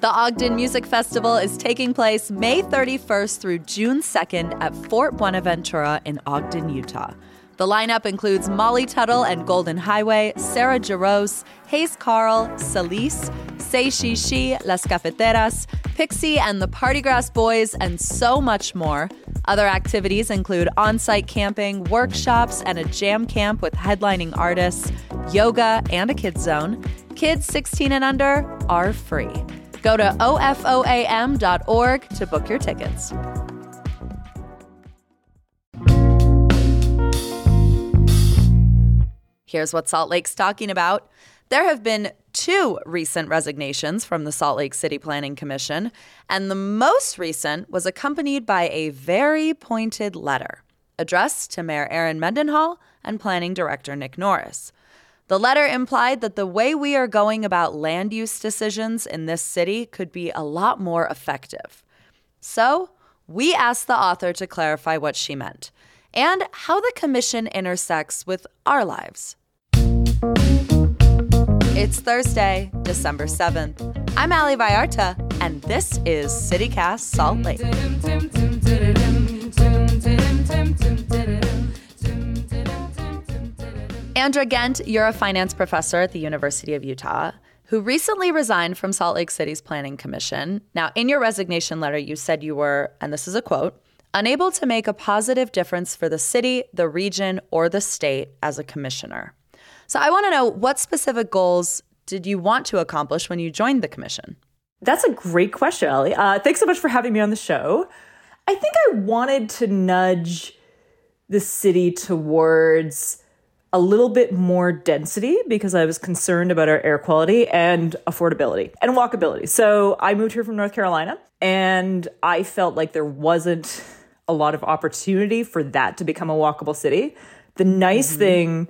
The Ogden Music Festival is taking place May 31st through June 2nd at Fort Buenaventura in Ogden, Utah. The lineup includes Molly Tuttle and Golden Highway, Sarah Jarosz, Hayes Carll, Celisse, Say She She, Las Cafeteras, Pixie and the Partygrass Boys, and so much more. Other activities include on site camping, workshops, and a jam camp with headlining artists, yoga, and a kids zone. Kids 16 and under are free. Go to ofoam.org to book your tickets. Here's what Salt Lake's talking about. There have been two recent resignations from the Salt Lake City Planning Commission, and the most recent was accompanied by a very pointed letter addressed to Mayor Erin Mendenhall and Planning Director Nick Norris. The letter implied that the way we are going about land use decisions in this city could be a lot more effective. So, we asked the author to clarify what she meant and how the commission intersects with our lives. It's Thursday, December 7th. I'm Ali Vallarta, and this is CityCast Salt Lake. Andra Ghent, you're a finance professor at the University of Utah who recently resigned from Salt Lake City's Planning Commission. Now, in your resignation letter, you said you were, and this is a quote, unable to make a positive difference for the city, the region, or the state as a commissioner. So I want to know what specific goals did you want to accomplish when you joined the commission? That's a great question, Ali. Uh, thanks so much for having me on the show. I think I wanted to nudge the city towards a little bit more density because I was concerned about our air quality and affordability and walkability. So I moved here from North Carolina and I felt like there wasn't a lot of opportunity for that to become a walkable city. The nice mm-hmm. thing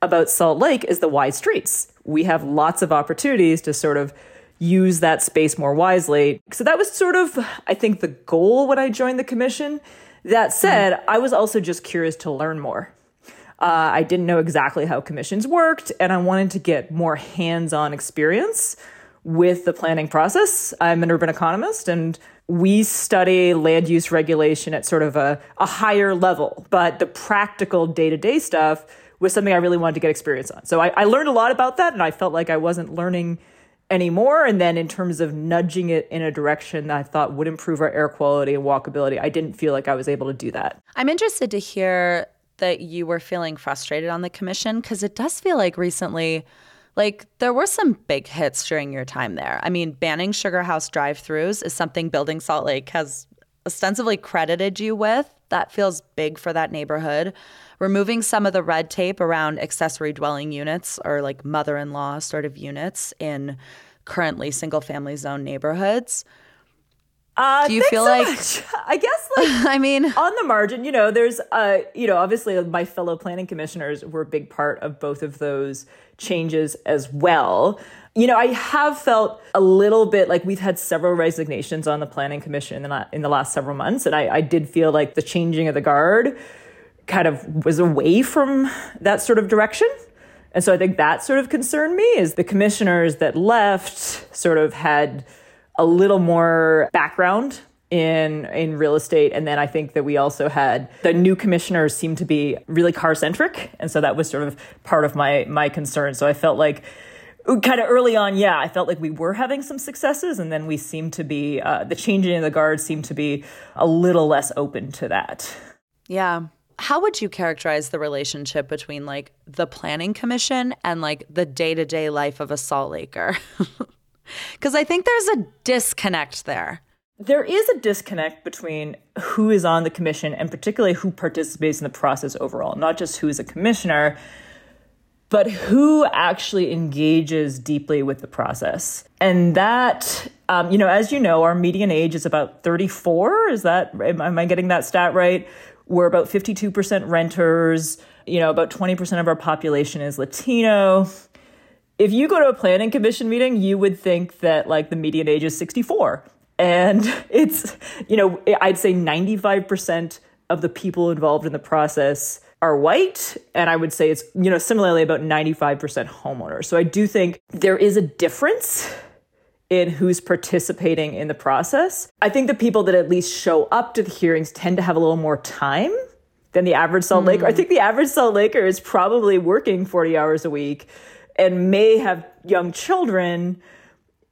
about Salt Lake is the wide streets. We have lots of opportunities to sort of use that space more wisely. So that was sort of, I think, the goal when I joined the commission. That said, mm-hmm. I was also just curious to learn more. Uh, I didn't know exactly how commissions worked, and I wanted to get more hands on experience with the planning process. I'm an urban economist, and we study land use regulation at sort of a, a higher level, but the practical day to day stuff was something I really wanted to get experience on. So I, I learned a lot about that, and I felt like I wasn't learning anymore. And then in terms of nudging it in a direction that I thought would improve our air quality and walkability, I didn't feel like I was able to do that. I'm interested to hear that you were feeling frustrated on the commission because it does feel like recently like there were some big hits during your time there. I mean, banning Sugar House drive-throughs is something Building Salt Lake has ostensibly credited you with. That feels big for that neighborhood. Removing some of the red tape around accessory dwelling units or like mother-in-law sort of units in currently single-family zone neighborhoods. Uh, Do you feel so like much. I guess like I mean on the margin, you know, there's uh you know, obviously my fellow planning commissioners were a big part of both of those changes as well. You know, I have felt a little bit like we've had several resignations on the planning commission in the, in the last several months, and I, I did feel like the changing of the guard kind of was away from that sort of direction. And so I think that sort of concerned me is the commissioners that left sort of had a little more background in in real estate. And then i think that we also had the new commissioners seemed to be really car centric and so that was sort of part of my my concern. So i felt like kind of early on yeah i felt like we were having some successes. And then we seemed to be uh, the changing of the guard seemed to be a little less open to that. Yeah. How would you characterize the relationship between like the planning commission and like the day-to-day life of a salt laker Because I think there's a disconnect there. There is a disconnect between who is on the commission and particularly who participates in the process overall, not just who is a commissioner. but who actually engages deeply with the process? And that, um, you know, as you know, our median age is about 34. Is that, am, am I getting that stat right? We're about 52% renters. You know, about 20% of our population is Latino. If you go to a planning commission meeting, you would think that like the median age is 64. And it's, you know, I'd say 95% of the people involved in the process are white. And i would say it's you know similarly about 95% homeowners. So i do think there is a difference in who's participating in the process. I think the people that at least show up to the hearings tend to have a little more time than the average salt laker i hmm. think the average salt laker is probably working 40 hours a week and may have young children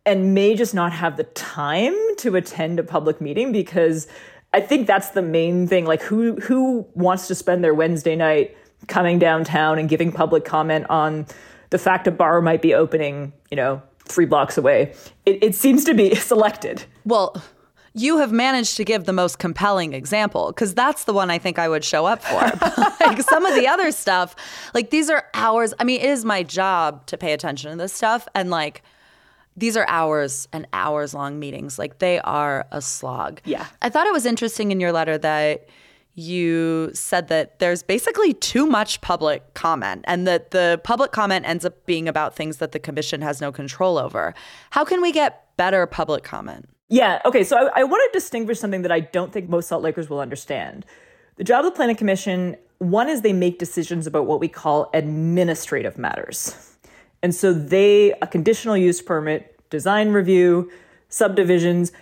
and may just not have the time to attend a public meeting because I think that's the main thing. Like who who wants to spend their Wednesday night coming downtown and giving public comment on the fact a bar might be opening, you know, three blocks away. It, it seems to be selected. Well, you have managed to give the most compelling example because that's the one I think I would show up for. like some of the other stuff, like these are hours. I mean, it is my job to pay attention to this stuff and like these are hours and hours long meetings. Like they are a slog. Yeah. I thought it was interesting in your letter that you said that there's basically too much public comment and that the public comment ends up being about things that the commission has no control over. How can we get better public comment? Yeah. Okay. So I, I want to distinguish something that I don't think most Salt Lakers will understand. The job of the Planning Commission, one is they make decisions about what we call administrative matters. And so they, a conditional use permit, design review, subdivisions,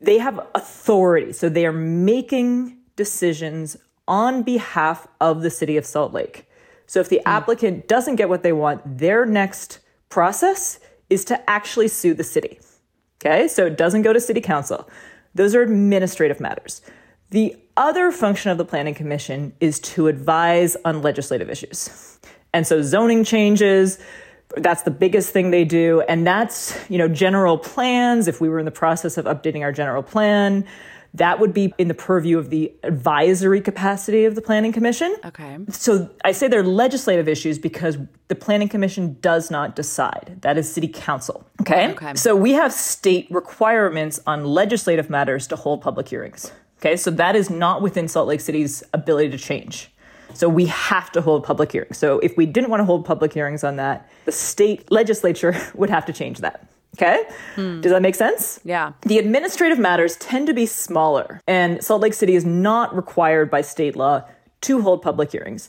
they have authority. So they are making decisions on behalf of the city of Salt Lake. So if the mm. applicant doesn't get what they want, their next process is to actually sue the city. Okay, so it doesn't go to city council. Those are administrative matters. The other function of the Planning Commission is to advise on legislative issues. And so zoning changes, that's the biggest thing they do and that's you know general plans if we were in the process of updating our general plan that would be in the purview of the advisory capacity of the planning commission okay so i say they're legislative issues because the planning commission does not decide that is city council okay, okay. so we have state requirements on legislative matters to hold public hearings okay so that is not within salt lake city's ability to change so we have to hold public hearings. So if we didn't want to hold public hearings on that, the state legislature would have to change that. Okay? Hmm. Does that make sense? Yeah. The administrative matters tend to be smaller, and Salt Lake City is not required by state law to hold public hearings.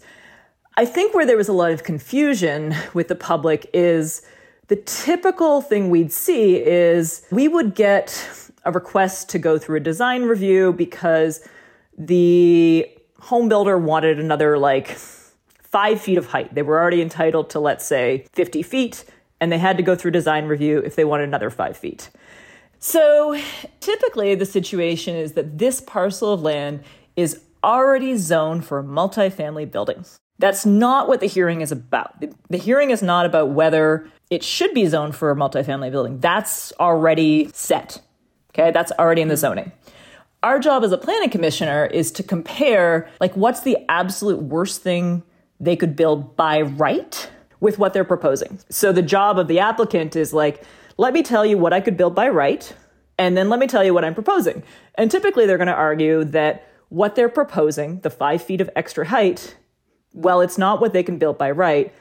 I think where there was a lot of confusion with the public is the typical thing we'd see is we would get a request to go through a design review because the home builder wanted another like five feet of height. They were already entitled to, let's say, 50 feet, and they had to go through design review if they wanted another five feet. So typically, the situation is that this parcel of land is already zoned for multifamily buildings. That's not what the hearing is about. The, hearing is not about whether it should be zoned for a multifamily building. That's already set. Okay, that's already in the hmm. zoning our job as a planning commissioner is to compare like what's the absolute worst thing they could build by right with what they're proposing. So the job of the applicant is like, let me tell you what I could build by right, and then let me tell you what I'm proposing. And typically they're going to argue that what they're proposing, the five feet of extra height, well, it's not what they can build by right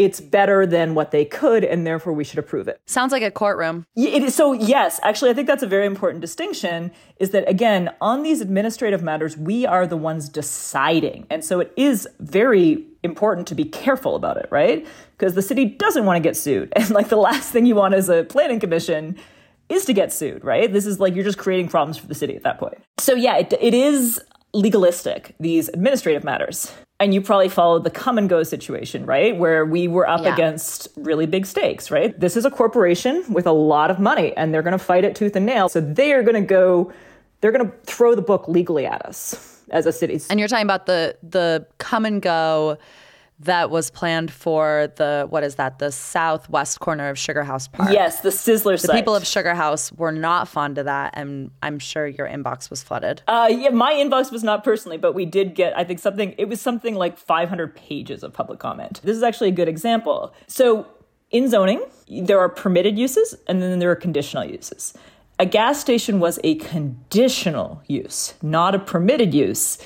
it's better than what they could, and therefore we should approve it. Sounds like a courtroom. It is, so, yes, actually, I think that's a very important distinction is that, again, on these administrative matters, we are the ones deciding. And so it is very important to be careful about it, right? Because the city doesn't want to get sued. And like the last thing you want as a planning commission is to get sued, right? This is like you're just creating problems for the city at that point. So, yeah, it, it is legalistic, these administrative matters and you probably followed the Kum & Go situation, right? Where we were up yeah. against really big stakes, right? This is a corporation with a lot of money and they're going to fight it tooth and nail. So they are going to go, they're going to throw the book legally at us as a city. And you're talking about the the Kum & Go that was planned for the what is that the southwest corner of Sugar House Park. Yes, the Sizzler the site. people of Sugar House were not fond of that, and I'm sure your inbox was flooded. Uh, yeah, my inbox was not personally, but we did get, I think, something, it was something like 500 pages of public comment. This is actually a good example. So, in zoning, there are permitted uses and then there are conditional uses. A gas station was a conditional use, not a permitted use.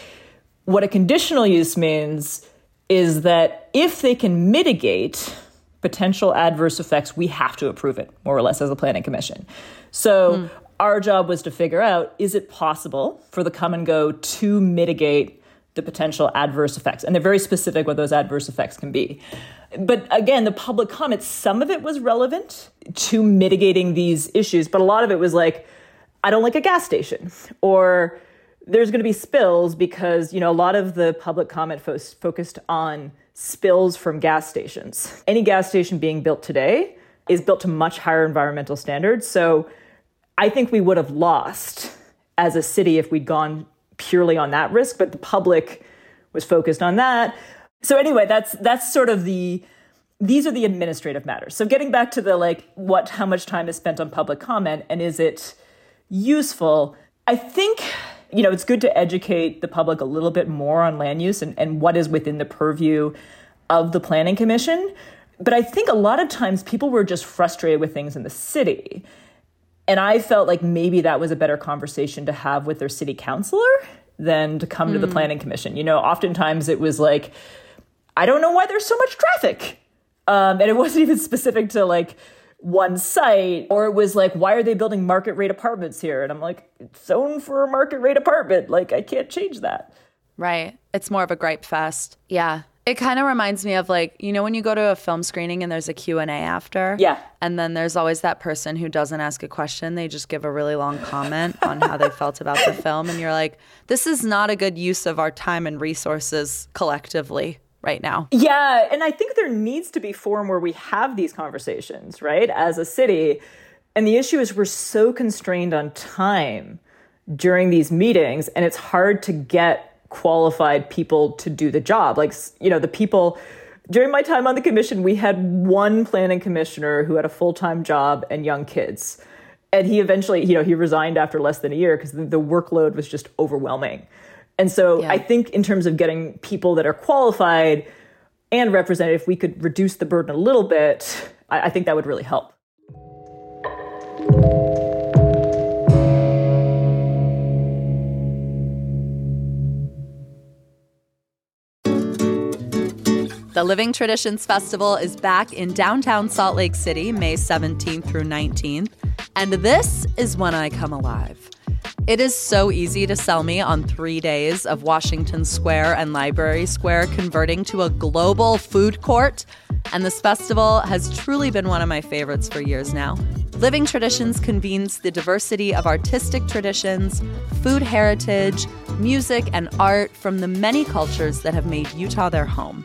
What a conditional use means is that if they can mitigate potential adverse effects, we have to approve it, more or less, as a planning commission. So hmm. our job was to figure out is it possible for the Kum & Go to mitigate the potential adverse effects? And they're very specific what those adverse effects can be. But again, the public comment, some of it was relevant to mitigating these issues, but a lot of it was like, I don't like a gas station, or there's going to be spills because you know a lot of the public comment fo- focused on spills from gas stations. Any gas station being built today is built to much higher environmental standards, so I think we would have lost as a city if we'd gone purely on that risk, but the public was focused on that. So anyway, that's that's sort of the these are the administrative matters. So getting back to the like what how much time is spent on public comment and is it useful? I think you know it's good to educate the public a little bit more on land use and, and what is within the purview of the planning commission. But I think a lot of times people were just frustrated with things in the city. And I felt like maybe that was a better conversation to have with their city councilor than to come to the planning commission. You know, oftentimes it was like, I don't know why there's so much traffic. Um, and it wasn't even specific to like one site, or it was like, why are they building market rate apartments here? And I'm like, it's zoned for a market rate apartment. Like, I can't change that. Right. It's more of a gripe fest. Yeah. It kind of reminds me of like, you know when you go to a film screening and there's a Q&A after? Yeah. And then there's always that person who doesn't ask a question, they just give a really long comment on how they felt about the film and you're like, this is not a good use of our time and resources collectively right now. Yeah, and I think there needs to be forum where we have these conversations, right? As a city. And the issue is we're so constrained on time during these meetings and it's hard to get qualified people to do the job. Like, you know, the people during my time on the commission, we had one planning commissioner who had a full-time job and young kids. And he eventually, you know, he resigned after less than a year because the, the workload was just overwhelming. And so Yeah. I think in terms of getting people that are qualified and represented, if we could reduce the burden a little bit, I, I think that would really help. The Living Traditions Festival is back in downtown Salt Lake City, May 17th through 19th. And this is when I come alive. It is so easy to sell me on three days of Washington Square and Library Square converting to a global food court. And this festival has truly been one of my favorites for years now. Living Traditions convenes the diversity of artistic traditions, food heritage, music, and art from the many cultures that have made Utah their home.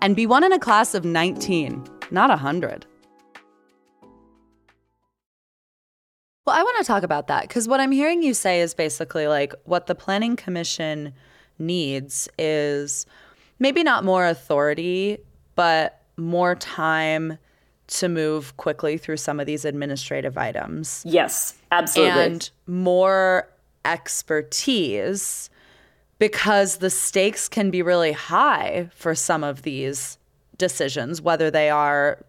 and be one in a class of 19, not 100. Well, I want to talk about that because what I'm hearing you say is basically like what the Planning Commission needs is maybe not more authority, but more time to move quickly through some of these administrative items. Yes, absolutely. And more expertise because the stakes can be really high for some of these decisions, whether they are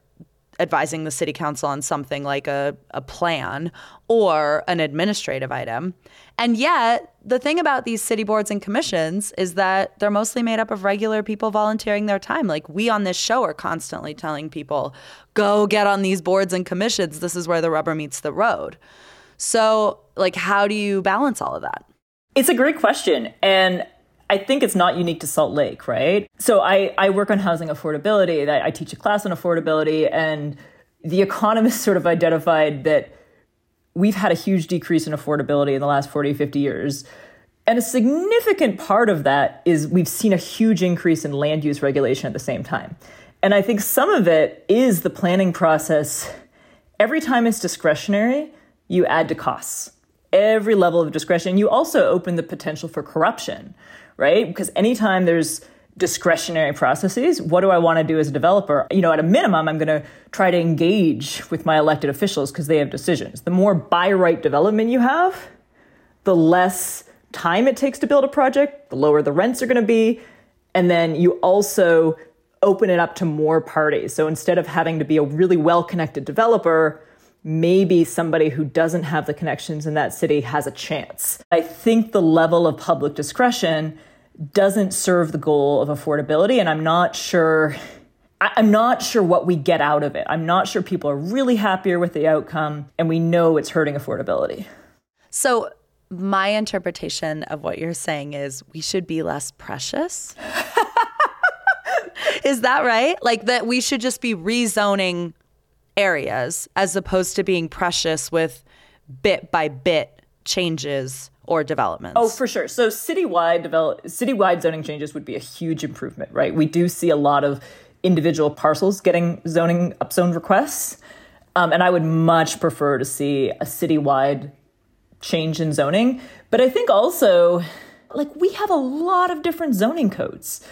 advising the city council on something like a, a plan or an administrative item. And yet, the thing about these city boards and commissions is that they're mostly made up of regular people volunteering their time. Like we on this show are constantly telling people, go get on these boards and commissions. This is where the rubber meets the road. So, like, how do you balance all of that? It's a great question. And I think it's not unique to Salt Lake, right? So I, I work on housing affordability. I teach a class on affordability, and the economists sort of identified that we've had a huge decrease in affordability in the last 40, 50 years. And a significant part of that is we've seen a huge increase in land use regulation at the same time. And I think some of it is the planning process. Every time it's discretionary, you add to costs. Every level of discretion. You also open the potential for corruption, right? Because anytime there's discretionary processes, what do I want to do as a developer? You know, at a minimum, I'm going to try to engage with my elected officials because they have decisions. The more by right development you have, the less time it takes to build a project, the lower the rents are going to be. And then you also open it up to more parties. So instead of having to be a really well connected developer, maybe somebody who doesn't have the connections in that city has a chance. I think the level of public discretion doesn't serve the goal of affordability, and I'm not sure. I'm not sure what we get out of it. I'm not sure people are really happier with the outcome, and we know it's hurting affordability. So, my interpretation of what you're saying is we should be less precious. is that right? Like that we should just be rezoning areas as opposed to being precious with bit by bit changes or developments. Oh, for sure. So citywide develop citywide zoning changes would be a huge improvement, right? We do see a lot of individual parcels getting zoning upzone requests. Um, and I would much prefer to see a citywide change in zoning. But I think also, like, we have a lot of different zoning codes.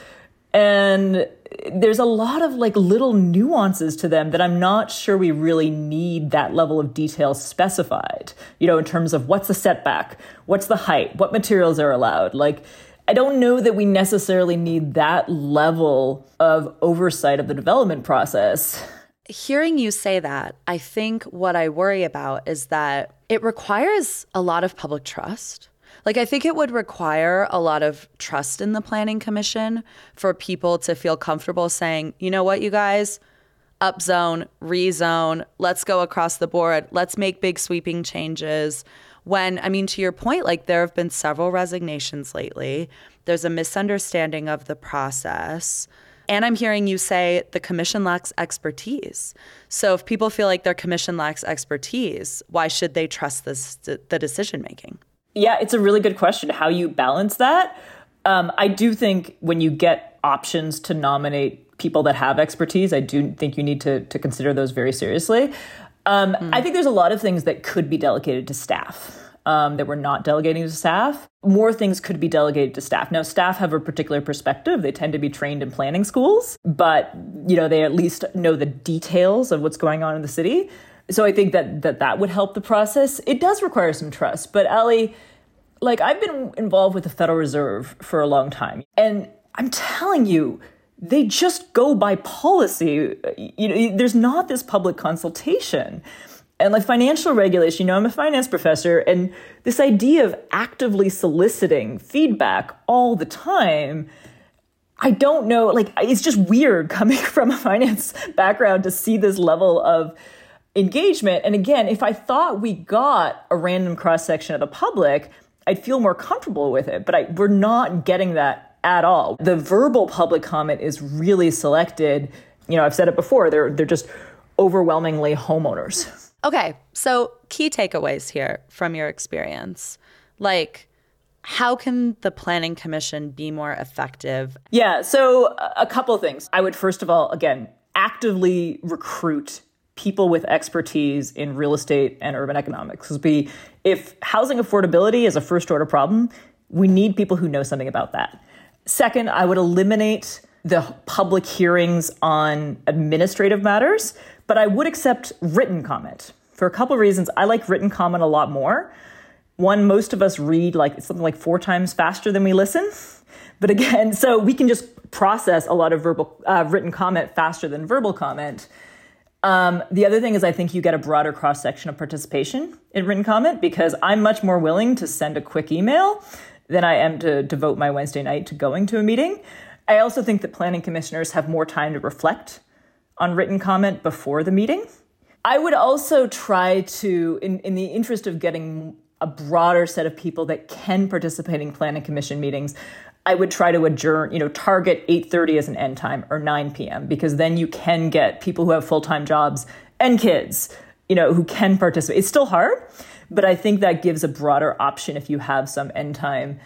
And there's a lot of like little nuances to them that I'm not sure we really need that level of detail specified, you know, in terms of what's the setback, what's the height, what materials are allowed. Like, I don't know that we necessarily need that level of oversight of the development process. Hearing you say that, I think what I worry about is that it requires a lot of public trust like, I think it would require a lot of trust in the Planning Commission for people to feel comfortable saying, you know what, you guys, upzone, rezone, let's go across the board, let's make big sweeping changes. When, I mean, to your point, like there have been several resignations lately, there's a misunderstanding of the process. And I'm hearing you say the commission lacks expertise. So if people feel like their commission lacks expertise, why should they trust this the decision making? Yeah, it's a really good question how you balance that. Um, I do think when you get options to nominate people that have expertise, I do think you need to, to consider those very seriously. Um, mm. I think there's a lot of things that could be delegated to staff. Um, that we're not delegating to staff. More things could be delegated to staff. Now, staff have a particular perspective. They tend to be trained in planning schools, but you know they at least know the details of what's going on in the city. So I think that that that would help the process. It does require some trust, but Ali, like I've been involved with the Federal Reserve for a long time, and I'm telling you, they just go by policy. You know, there's not this public consultation. And like financial regulation, you know, I'm a finance professor, and this idea of actively soliciting feedback all the time I don't know, like, it's just weird coming from a finance background to see this level of engagement. And again, if I thought we got a random cross section of the public, I'd feel more comfortable with it. But I, we're not getting that at all. The verbal public comment is really selected. You know, I've said it before, they're, they're just overwhelmingly homeowners. Okay, so key takeaways here from your experience. Like, How can the Planning Commission be more effective? Yeah, so a couple of things. I would first of all, again, actively recruit people with expertise in real estate and urban economics. Because be if housing affordability is a first order problem, we need people who know something about that. Second, I would eliminate the public hearings on administrative matters, but I would accept written comment. For a couple of reasons, I like written comment a lot more one, most of us read like something like four times faster than we listen. But again, so we can just process a lot of verbal uh, written comment faster than verbal comment. Um, the other thing is, I think you get a broader cross section of participation in written comment because I'm much more willing to send a quick email than I am to devote my Wednesday night to going to a meeting. I also think that planning commissioners have more time to reflect on written comment before the meeting. I would also try to, in, in the interest of getting a broader set of people that can participate in planning commission meetings i would try to adjourn you know target 8.30 as an end time or 9 p.m because then you can get people who have full-time jobs and kids you know who can participate. It's still hard but i think that gives a broader option if you have some end time.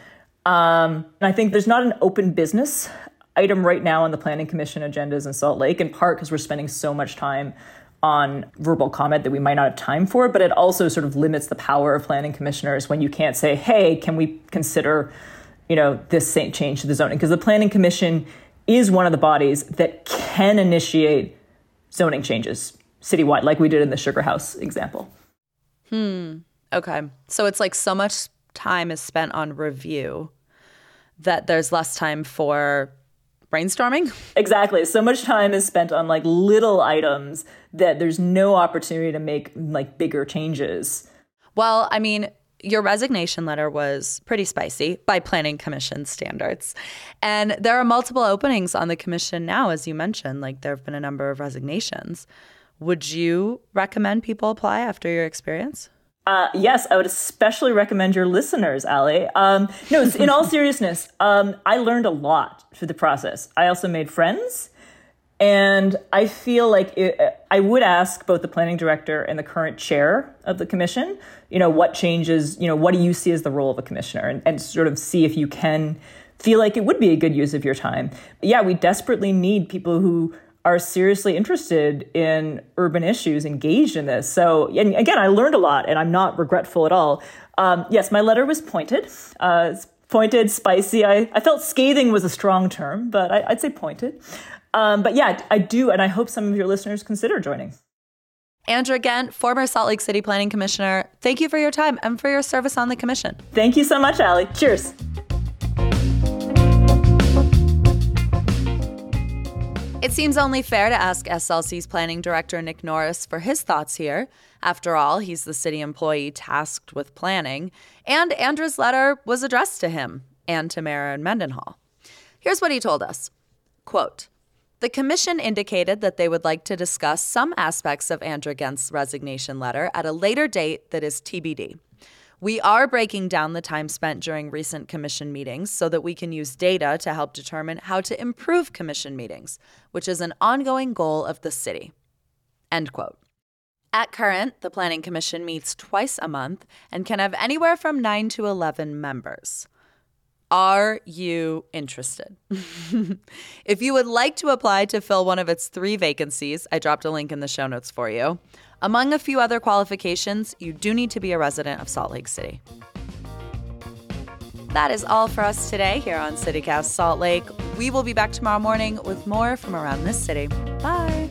Um, and i think there's not an open business item right now on the planning commission agendas in salt lake in part because we're spending so much time on verbal comment that we might not have time for, but it also sort of limits the power of planning commissioners when you can't say, hey, can we consider, you know, this same change to the zoning? Because the planning commission is one of the bodies that can initiate zoning changes citywide, like we did in the Sugar House example. Hmm. Okay. So it's like so much time is spent on review that there's less time for brainstorming. Exactly. So much time is spent on like little items that there's no opportunity to make like bigger changes. Well, I mean, your resignation letter was pretty spicy by planning commission standards. And there are multiple openings on the commission now as you mentioned, like there have been a number of resignations. Would you recommend people apply after your experience? Uh, yes, I would especially recommend your listeners, Ali. Um, no, in all seriousness, um, I learned a lot through the process. I also made friends. And I feel like it, I would ask both the planning director and the current chair of the commission, you know, what changes, you know, what do you see as the role of a commissioner and, and sort of see if you can feel like it would be a good use of your time. But yeah, we desperately need people who are seriously interested in urban issues engaged in this. So, and again, I learned a lot and I'm not regretful at all. Um, yes, my letter was pointed. Uh, pointed, spicy. I, I felt scathing was a strong term, but I, would say pointed. Um, but yeah, I do, and I hope some of your listeners consider joining. Andra Ghent, former Salt Lake City Planning Commissioner, thank you for your time and for your service on the commission. Thank you so much, Ali. Cheers. It seems only fair to ask SLC's planning director, Nick Norris, for his thoughts here. After all, he's the city employee tasked with planning, and Andra's letter was addressed to him and to Mayor Mendenhall. Here's what he told us Quote, the commission indicated that they would like to discuss some aspects of Andra Ghent's resignation letter at a later date that is TBD. We are breaking down the time spent during recent commission meetings so that we can use data to help determine how to improve commission meetings, which is an ongoing goal of the city. End quote. At current, the Planning Commission meets twice a month and can have anywhere from 9 to 11 members. Are you interested? if you would like to apply to fill one of its three vacancies, I dropped a link in the show notes for you. Among a few other qualifications, you do need to be a resident of Salt Lake City. That is all for us today here on CityCast Salt Lake. We will be back tomorrow morning with more from around this city. Bye.